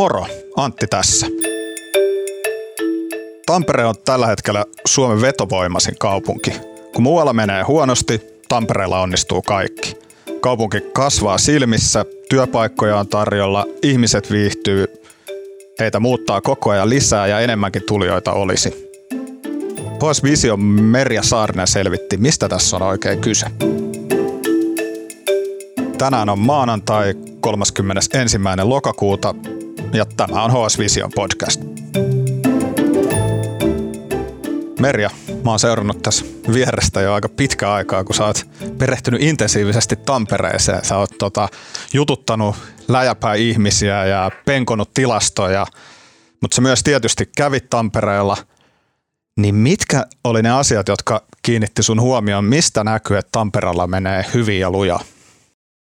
Moro, Antti tässä. Tampere on tällä hetkellä Suomen vetovoimaisin kaupunki. Kun muualla menee huonosti, Tampereella onnistuu kaikki. Kaupunki kasvaa silmissä, työpaikkoja on tarjolla, ihmiset viihtyy, heitä muuttaa koko ajan lisää ja enemmänkin tulijoita olisi. HS Vision Merja Saarinen selvitti, mistä tässä on oikein kyse. Tänään on maanantai 31. lokakuuta ja tämä on HS Vision podcast. Merja, mä oon seurannut tässä vierestä jo aika pitkä aikaa, kun sä oot perehtynyt intensiivisesti Tampereeseen. Sä oot tota, jututtanut läjäpää ihmisiä ja penkonut tilastoja, mutta sä myös tietysti kävit Tampereella. Niin mitkä oli ne asiat, jotka kiinnitti sun huomioon? Mistä näkyy, että Tampereella menee hyvin ja lujaa?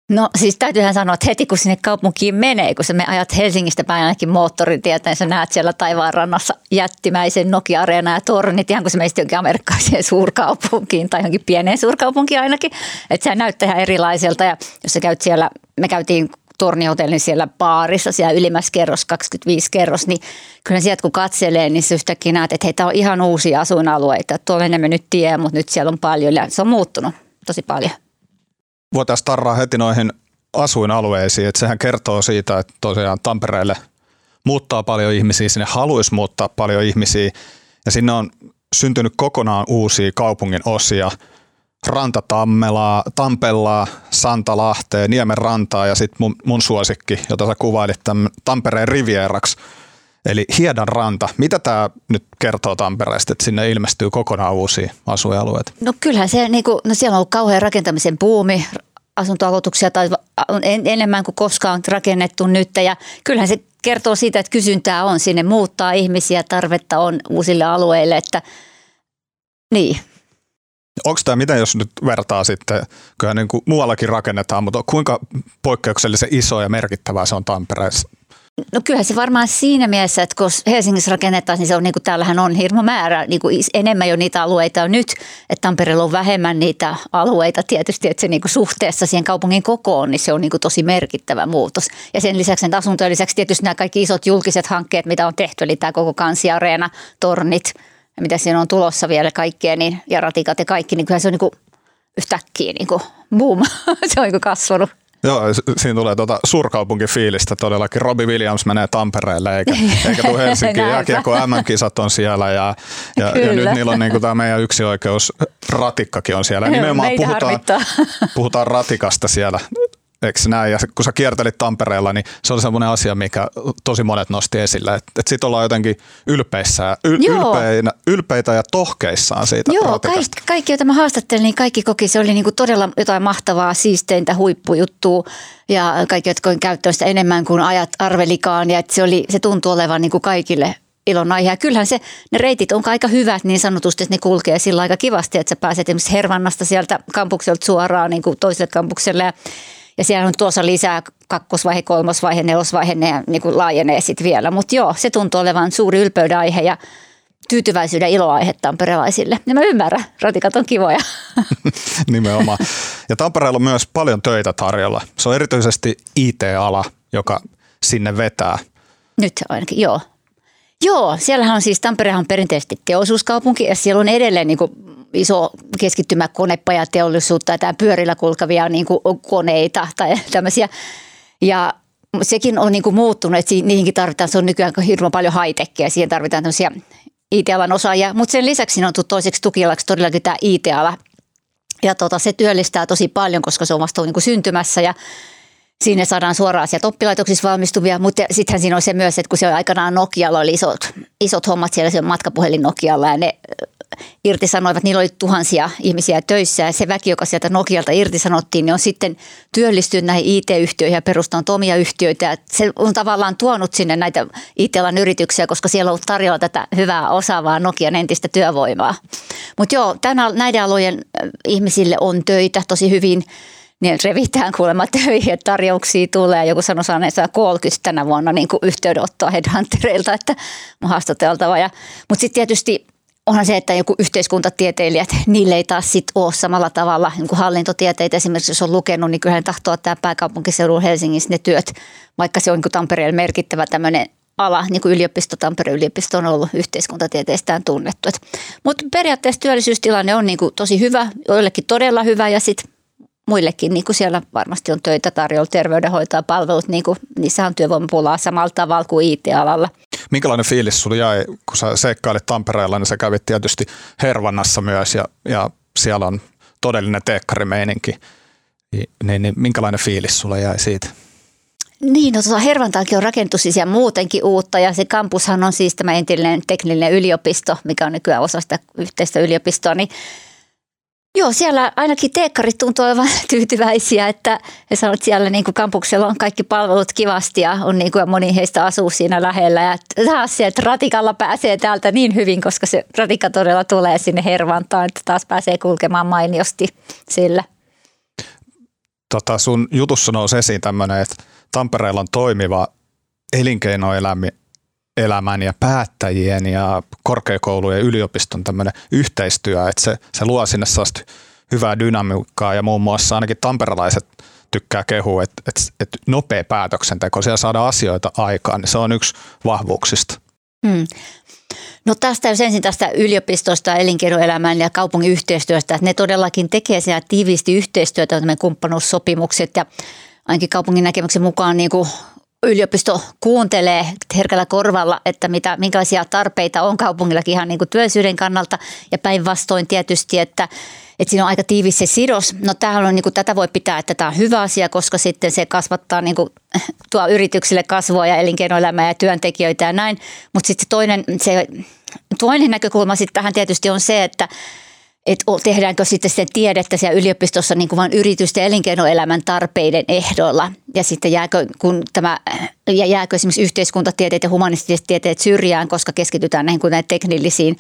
No siis täytyyhän sanoa, että heti kun sinne kaupunkiin menee, kun sä me ajat Helsingistä päin ainakin moottoritietä, niin sä näet siellä taivaan rannassa jättimäisen Nokia-areena ja tornit, ihan kun se meistä jonkin amerikkalaiseen suurkaupunkiin tai johonkin pieneen suurkaupunkiin ainakin. Että se näyttää ihan erilaiselta ja jos sä käyt siellä, me käytiin tornihotellin siellä baarissa, siellä ylimmässä kerros, 25 kerros, niin kyllä sieltä kun katselee, niin sä yhtäkkiä näet, että heitä on ihan uusia asuinalueita. Tuolle me nyt tiedä, mutta nyt siellä on paljon ja se on muuttunut tosi paljon voitaisiin tarraa heti noihin asuinalueisiin, että sehän kertoo siitä, että tosiaan Tampereelle muuttaa paljon ihmisiä, sinne haluaisi muuttaa paljon ihmisiä ja sinne on syntynyt kokonaan uusia kaupungin osia, Rantatammela, Tampellaa, Santalahteen, Niemen rantaa ja sitten mun, mun suosikki, jota sä kuvailit tämän Tampereen rivieraksi, eli Hiedan ranta. Mitä tämä nyt kertoo Tampereesta, että sinne ilmestyy kokonaan uusia asuinalueita? No kyllähän se, niin kuin, no siellä on ollut kauhean rakentamisen buumi, asuntoaloituksia tai on enemmän kuin koskaan rakennettu nyt. Ja kyllähän se kertoo siitä, että kysyntää on sinne muuttaa ihmisiä, tarvetta on uusille alueille, että niin. Onko tämä, miten jos nyt vertaa sitten, kyllä niin kuin muuallakin rakennetaan, mutta kuinka poikkeuksellisen iso ja merkittävää se on Tampereessa? No kyllä se varmaan siinä mielessä, että kun Helsingissä rakennetaan, niin se on niin kuin täällähän on hirmo määrä, niin kuin enemmän jo niitä alueita on nyt, että Tampereella on vähemmän niitä alueita tietysti, että se niin kuin suhteessa siihen kaupungin kokoon, niin se on niin kuin tosi merkittävä muutos. Ja sen lisäksi että asuntojen lisäksi tietysti nämä kaikki isot julkiset hankkeet, mitä on tehty, eli tämä koko kansiareena, tornit ja mitä siinä on tulossa vielä kaikkea, niin, ja ratikat ja kaikki, niin kyllä se on niin kuin yhtäkkiä niin kuin boom, se on niin kuin kasvanut. Joo, siinä tulee tuota suurkaupunkifiilistä todellakin. Robbie Williams menee Tampereelle eikä, eikä tule Helsinkiin. Jääkiekko MM-kisat on siellä ja, ja, ja nyt niillä on niin tämä meidän yksi oikeus ratikkakin on siellä. Nimenomaan puhutaan, puhutaan ratikasta siellä Eikö näin? Ja kun sä kiertelit Tampereella, niin se oli semmoinen asia, mikä tosi monet nosti esille. Että et sit ollaan jotenkin ylpeissä, yl, ylpeinä, ylpeitä ja tohkeissaan siitä Joo, kaikki, kaikki, joita mä haastattelin, niin kaikki koki, se oli niinku todella jotain mahtavaa, siisteintä huippujuttua. Ja kaikki, jotka on käyttänyt sitä enemmän kuin ajat arvelikaan. Ja se, oli, se tuntui olevan niinku kaikille ilon aihe. Ja kyllähän se, ne reitit on aika hyvät niin sanotusti, että ne kulkee sillä aika kivasti, että sä pääset esimerkiksi Hervannasta sieltä kampukselta suoraan niin kuin toiselle kampukselle. Ja ja siellä on tuossa lisää kakkosvaihe, kolmosvaihe, nelosvaihe, ne niin kuin laajenee sitten vielä. Mutta joo, se tuntuu olevan suuri ylpeyden aihe ja tyytyväisyyden iloaihe tamperelaisille. Ja mä ymmärrän, ratikat on kivoja. Nimenomaan. Ja Tampereella on myös paljon töitä tarjolla. Se on erityisesti IT-ala, joka sinne vetää. Nyt ainakin, joo. Joo, siellähän on siis, Tamperehan on perinteisesti teollisuuskaupunki ja siellä on edelleen niin kuin iso keskittymä konepajateollisuutta ja pyörillä kulkavia niin kuin koneita tai tämmöisiä. Ja sekin on niin kuin muuttunut, että niihinkin tarvitaan, se on nykyään hirveän paljon high-techia, siihen tarvitaan tämmöisiä IT-alan osaajia, mutta sen lisäksi on tullut toiseksi tukialaksi todellakin tämä IT-ala. Ja tota, se työllistää tosi paljon, koska se on vasta niin kuin syntymässä ja Sinne saadaan suoraan sieltä oppilaitoksissa valmistuvia, mutta sittenhän siinä on se myös, että kun se on aikanaan Nokialla oli isot, isot hommat siellä se matkapuhelin Nokialla ja ne irtisanoivat, niillä oli tuhansia ihmisiä töissä ja se väki, joka sieltä Nokialta irtisanottiin, niin on sitten työllistynyt näihin IT-yhtiöihin ja perustanut omia yhtiöitä. Ja se on tavallaan tuonut sinne näitä IT-alan yrityksiä, koska siellä on tarjolla tätä hyvää osaavaa Nokian entistä työvoimaa. Mutta joo, tänä, näiden alojen ihmisille on töitä tosi hyvin niin revitään kuulemma töihin, että tarjouksia tulee. Joku sanoi saaneensa 30 tänä vuonna niin kuin yhteydenottoa headhuntereilta, että on haastateltava. Mutta sitten tietysti onhan se, että joku yhteiskuntatieteilijät, niille ei taas sit ole samalla tavalla niin kuin hallintotieteitä esimerkiksi, jos on lukenut, niin kyllähän tahtoo tämä pääkaupunkiseudun Helsingissä ne työt, vaikka se on niin Tampereella merkittävä tämmöinen ala, niin kuin yliopisto, Tampereen yliopisto on ollut yhteiskuntatieteestään tunnettu. Mutta periaatteessa työllisyystilanne on niin kuin tosi hyvä, joillekin todella hyvä ja sitten muillekin, niin kuin siellä varmasti on töitä tarjolla, terveydenhoitoa, palvelut, niin kuin, niissä on työvoimapulaa samalla tavalla kuin IT-alalla. Minkälainen fiilis sulla jäi, kun sä seikkailit Tampereella, niin sä kävit tietysti Hervannassa myös ja, ja siellä on todellinen teekkarimeininki. Niin, niin minkälainen fiilis sulla jäi siitä? Niin, no tuota Hervantaakin on rakennettu siis ja muutenkin uutta ja se kampushan on siis tämä entinen teknillinen yliopisto, mikä on nykyään osa sitä yhteistä yliopistoa, niin Joo, siellä ainakin teekkarit tuntuu olevan tyytyväisiä, että he sanovat, että siellä niin kuin kampuksella on kaikki palvelut kivasti ja on niin kuin, ja moni heistä asuu siinä lähellä. Ja taas se, että ratikalla pääsee täältä niin hyvin, koska se ratikka todella tulee sinne Hervantaan, että taas pääsee kulkemaan mainiosti sillä. Tota sun jutussa nousi esiin tämmöinen, että Tampereella on toimiva elinkeinoelämä elämän ja päättäjien ja korkeakoulujen ja yliopiston tämmöinen yhteistyö, että se, se luo sinne sellaista hyvää dynamiikkaa ja muun muassa ainakin tamperelaiset tykkää kehua, että, että, että nopea päätöksenteko, siellä saada asioita aikaan, niin se on yksi vahvuuksista. Hmm. No tästä jos ensin tästä yliopistosta, elinkeinoelämän ja kaupungin yhteistyöstä, että ne todellakin tekee siellä tiiviisti yhteistyötä, kumppanuussopimukset ja ainakin kaupungin näkemyksen mukaan niin kuin yliopisto kuuntelee herkällä korvalla, että mitä, minkälaisia tarpeita on kaupungillakin ihan niin kuin työllisyyden kannalta ja päinvastoin tietysti, että että siinä on aika tiivis se sidos. No on, niin kuin, tätä voi pitää, että tämä on hyvä asia, koska sitten se kasvattaa niin kuin, tuo yrityksille kasvua ja elinkeinoelämää ja työntekijöitä ja näin. Mutta sitten toinen, se, toinen näkökulma sitten tähän tietysti on se, että että tehdäänkö sitten sen tiedettä siellä yliopistossa niin kuin vain yritysten ja elinkeinoelämän tarpeiden ehdoilla. Ja sitten jääkö, kun tämä, jääkö esimerkiksi yhteiskuntatieteet ja humanistiset tieteet syrjään, koska keskitytään näihin kuin näihin teknillisiin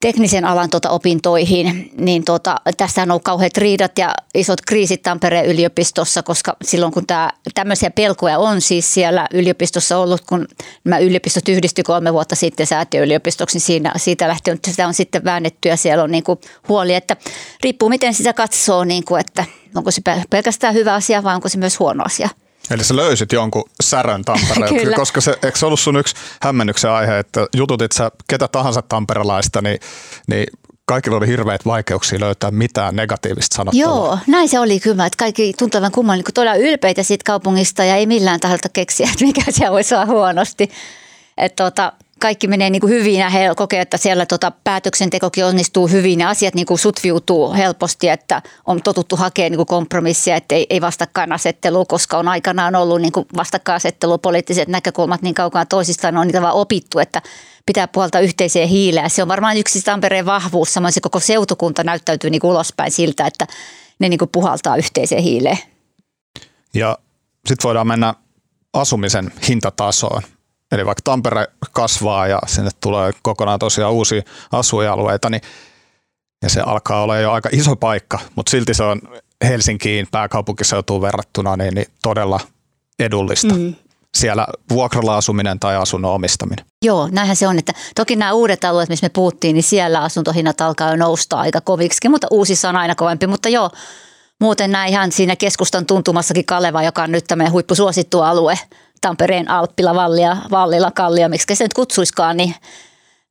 teknisen alan tuota opintoihin, niin tuota, tässä on ollut kauheat riidat ja isot kriisit Tampereen yliopistossa, koska silloin kun tämä, tämmöisiä pelkoja on siis siellä yliopistossa ollut, kun nämä yliopistot yhdistyi kolme vuotta sitten säätiöyliopistoksi, niin siinä, siitä lähtien sitä on sitten väännetty ja siellä on niin kuin huoli, että riippuu miten sitä katsoo, niin kuin, että onko se pelkästään hyvä asia vai onko se myös huono asia. Eli sä löysit jonkun särön Tampereelta, koska se, eikö se ollut sun yksi hämmennyksen aihe, että jututit sä ketä tahansa tamperelaista, niin, niin kaikilla oli hirveät vaikeuksia löytää mitään negatiivista sanottavaa. Joo, näin se oli kyllä, että kaikki tuntuvan kummallinen, kun todella ylpeitä siitä kaupungista ja ei millään taholta keksiä, että mikä siellä voi saa huonosti. Että tota, kaikki menee niin kuin hyvin ja he kokevat, että siellä tota päätöksentekokin onnistuu hyvin ja asiat niin kuin sutviutuu helposti, että on totuttu hakemaan niin kompromissia, että ei, ei vastakkainasettelu, koska on aikanaan ollut niin kuin vastakkainasettelu, poliittiset näkökulmat niin kaukaa toisistaan on niitä vaan opittu, että pitää puolta yhteiseen hiileen. Se on varmaan yksi Tampereen vahvuus, samoin se koko seutukunta näyttäytyy niin kuin ulospäin siltä, että ne niin kuin puhaltaa yhteiseen hiileen. Ja sitten voidaan mennä asumisen hintatasoon. Eli vaikka Tampere kasvaa ja sinne tulee kokonaan tosiaan uusia asuinalueita, niin ja se alkaa olla jo aika iso paikka, mutta silti se on Helsinkiin pääkaupunkiseutuun verrattuna niin, niin todella edullista. Mm. Siellä vuokralla asuminen tai asunnon omistaminen. Joo, näinhän se on. Että toki nämä uudet alueet, missä me puhuttiin, niin siellä asuntohinnat alkaa jo nousta aika koviksi, mutta uusissa on aina kovempi. Mutta joo, muuten näin ihan siinä keskustan tuntumassakin Kaleva, joka on nyt tämmöinen huippusuosittu alue – Tampereen Alppila, Vallia, Vallila, Kallio, miksi se nyt kutsuiskaan, niin,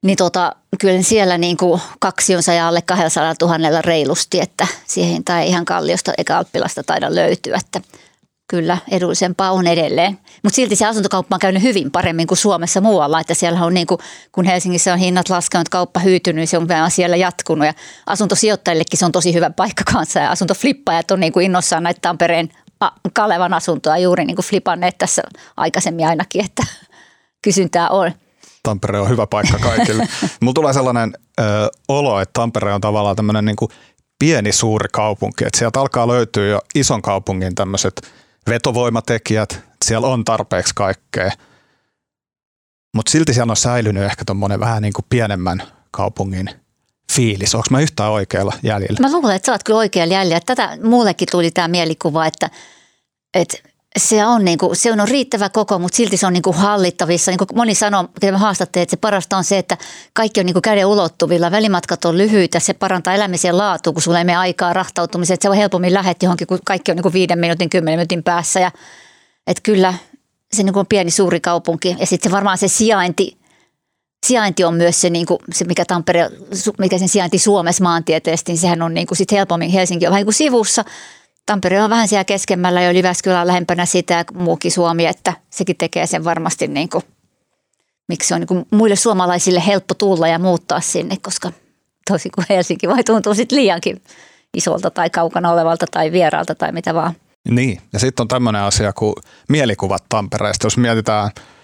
niin tota, kyllä siellä niin kuin kaksi on ja alle 200 000 reilusti, että siihen tai ihan Kalliosta eikä Alppilasta taida löytyä, että kyllä edullisempaa on edelleen. Mutta silti se asuntokauppa on käynyt hyvin paremmin kuin Suomessa muualla, että siellä on niin kuin, kun Helsingissä on hinnat laskenut, kauppa hyytynyt, niin se on siellä jatkunut ja asuntosijoittajillekin se on tosi hyvä paikka kanssa ja asuntoflippajat on niin kuin innossaan näitä Tampereen Kalevan asuntoa juuri niin kuin flipanneet tässä aikaisemmin ainakin, että kysyntää on. Tampere on hyvä paikka kaikille. Mulla tulee sellainen ö, olo, että Tampere on tavallaan tämmöinen niin kuin pieni suuri kaupunki. Että sieltä alkaa löytyä jo ison kaupungin tämmöiset vetovoimatekijät. Siellä on tarpeeksi kaikkea. Mutta silti siellä on säilynyt ehkä tuommoinen vähän niin kuin pienemmän kaupungin – fiilis? Onko mä yhtään oikealla jäljellä? Mä luulen, että sä oot kyllä oikealla jäljellä. Tätä muullekin tuli tämä mielikuva, että, että se on, niin kuin, se on riittävä koko, mutta silti se on niin kuin hallittavissa. Niin kuin moni sanoo, kun me haastatte, että se parasta on se, että kaikki on niin kuin käden ulottuvilla. Välimatkat on lyhyitä, se parantaa elämisen laatu, kun sulla ei mene aikaa rahtautumiseen. Että se on helpommin lähet johonkin, kun kaikki on niin kuin viiden minuutin, kymmenen minuutin päässä. Ja, että kyllä se niin kuin on pieni suuri kaupunki. Ja sitten se varmaan se sijainti, sijainti on myös se, niin kuin, se mikä, Tampere, mikä sen sijainti Suomessa maantieteellisesti, niin sehän on niin kuin sit helpommin. Helsinki on vähän niin kuin sivussa – Tampere on vähän siellä keskemmällä ja Jyväskylä on lähempänä sitä ja muukin Suomi, että sekin tekee sen varmasti niin kuin, miksi se on niin kuin muille suomalaisille helppo tulla ja muuttaa sinne, koska tosi kuin Helsinki voi tuntua sitten liiankin isolta tai kaukana olevalta tai vieraalta tai mitä vaan. Niin, ja sitten on tämmöinen asia kuin mielikuvat Tampereesta. Jos mietitään –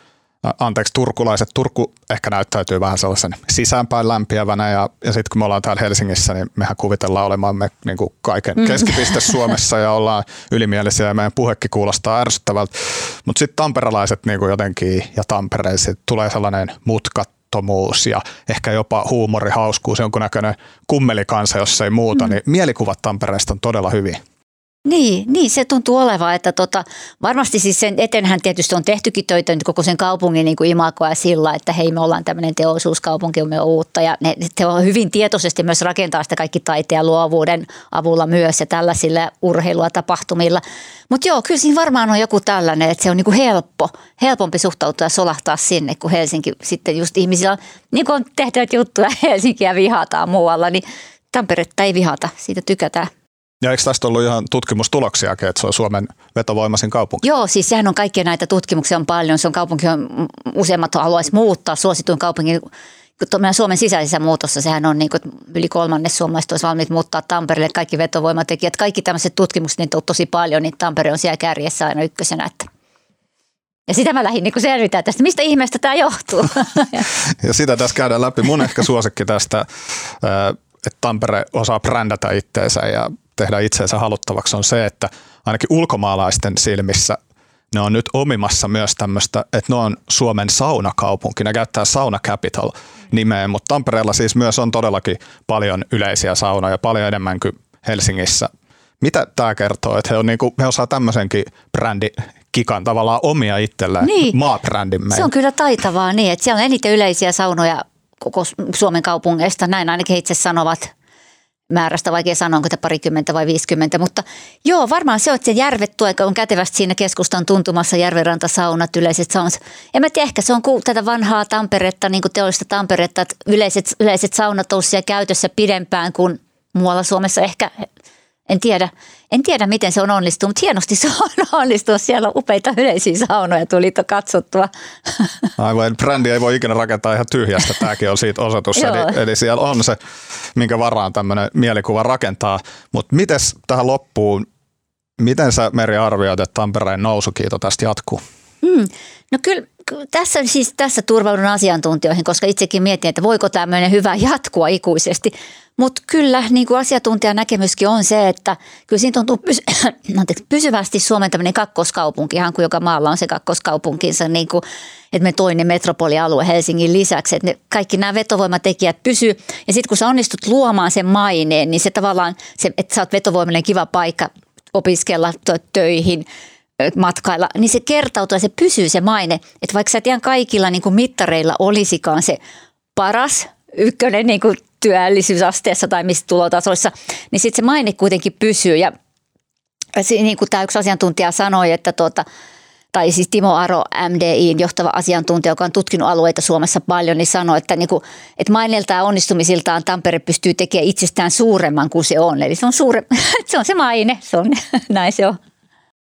anteeksi, turkulaiset. Turku ehkä näyttäytyy vähän sellaisen sisäänpäin lämpiävänä ja, ja sitten kun me ollaan täällä Helsingissä, niin mehän kuvitellaan olemamme niin kuin kaiken mm. keskipiste Suomessa ja ollaan ylimielisiä ja meidän puhekki kuulostaa ärsyttävältä. Mutta sitten tamperalaiset niin kuin jotenkin ja Tampereessa tulee sellainen mutkattomuus ja ehkä jopa huumori, hauskuus, jonkunnäköinen kummelikansa, jos ei muuta, mm. niin mielikuvat Tampereesta on todella hyvin. Niin, niin, se tuntuu olevan, että tota, varmasti siis sen etenhän tietysti on tehtykin töitä nyt koko sen kaupungin niin kuin imakoa sillä, että hei me ollaan tämmöinen teollisuuskaupunki, me on uutta ja ne, te on hyvin tietoisesti myös rakentaa sitä kaikki taiteen ja luovuuden avulla myös ja tällaisilla urheilua tapahtumilla. Mutta joo, kyllä siinä varmaan on joku tällainen, että se on niin kuin helppo, helpompi suhtautua ja solahtaa sinne, kun Helsinki sitten just ihmisillä niin kuin on tehty juttuja Helsinkiä vihataan muualla, niin Tamperetta ei vihata, siitä tykätään. Ja eikö tästä ollut ihan tutkimustuloksia, että se on Suomen vetovoimaisin kaupunki? Joo, siis sehän on kaikkia näitä tutkimuksia on paljon. Se on kaupunki, on useimmat haluaisi muuttaa suosituin kaupunki meidän Suomen sisäisessä muutossa sehän on niin kuin, yli kolmannes suomalaiset olisi valmiit muuttaa Tampereelle. Kaikki vetovoimatekijät, kaikki tämmöiset tutkimukset, niitä on tosi paljon, niin Tampere on siellä kärjessä aina ykkösenä. Että. Ja sitä mä lähdin niin selvitä tästä, mistä ihmeestä tämä johtuu. ja sitä tässä käydään läpi. Mun ehkä suosikki tästä, että Tampere osaa brändätä itteensä ja tehdä itseensä haluttavaksi on se, että ainakin ulkomaalaisten silmissä ne on nyt omimassa myös tämmöistä, että ne on Suomen saunakaupunki. Ne käyttää Sauna Capital nimeä, mutta Tampereella siis myös on todellakin paljon yleisiä saunoja, paljon enemmän kuin Helsingissä. Mitä tämä kertoo, että he, on niinku, he osaa tämmöisenkin brändi kikan tavallaan omia itselleen niin. maabrändimme. Se on kyllä taitavaa niin, että siellä on eniten yleisiä saunoja koko Suomen kaupungeista, näin ainakin itse sanovat – määrästä, vaikea sanoa, onko te parikymmentä vai viisikymmentä, mutta joo, varmaan se on, että se järvet tuo, on kätevästi siinä keskustan tuntumassa järvenrantasaunat, yleiset saunat. En mä tiedä, ehkä se on tätä vanhaa Tamperetta, niin kuin teollista Tamperetta, että yleiset, yleiset saunat ovat siellä käytössä pidempään kuin muualla Suomessa ehkä en tiedä, en tiedä, miten se on onnistunut, mutta hienosti se on onnistunut. Siellä on upeita yleisiä saunoja, tuli katsottua. Aivan, brändi ei voi ikinä rakentaa ihan tyhjästä, tämäkin on siitä osoitus. eli, eli siellä on se, minkä varaan tämmöinen mielikuva rakentaa. Mutta miten tähän loppuun, miten sä Meri arvioit, että Tampereen nousukiito tästä jatkuu? Mm. No kyllä tässä, siis tässä turvaudun asiantuntijoihin, koska itsekin mietin, että voiko tämmöinen hyvä jatkua ikuisesti. Mutta kyllä niin kuin asiantuntijan näkemyskin on se, että kyllä siinä tuntuu pysy- pysyvästi Suomen tämmöinen kakkoskaupunki, ihan kuin joka maalla on se kakkoskaupunkinsa, niin kuin, että me toinen metropolialue Helsingin lisäksi, että ne, kaikki nämä vetovoimatekijät pysyy. Ja sitten kun sä onnistut luomaan sen maineen, niin se tavallaan, se, että sä oot vetovoimainen kiva paikka opiskella töihin – matkailla, niin se kertautuu ja se pysyy se maine. Että vaikka sä tiedän kaikilla niin kuin mittareilla olisikaan se paras ykkönen niin kuin työllisyysasteessa tai missä tulotasoissa, niin sitten se maine kuitenkin pysyy. Ja niin kuin tämä yksi asiantuntija sanoi, että tuota, tai siis Timo Aro, MDIin johtava asiantuntija, joka on tutkinut alueita Suomessa paljon, niin sanoi, että, niin kuin, että maineeltaan ja onnistumisiltaan Tampere pystyy tekemään itsestään suuremman kuin se on. Eli se on, suure, se, on se maine, se on, näin se on.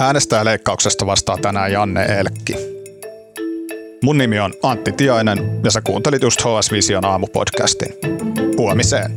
Äänestäjäleikkauksesta vastaa tänään Janne Elkki. Mun nimi on Antti Tiainen ja sä kuuntelit just HS Vision aamupodcastin. Huomiseen.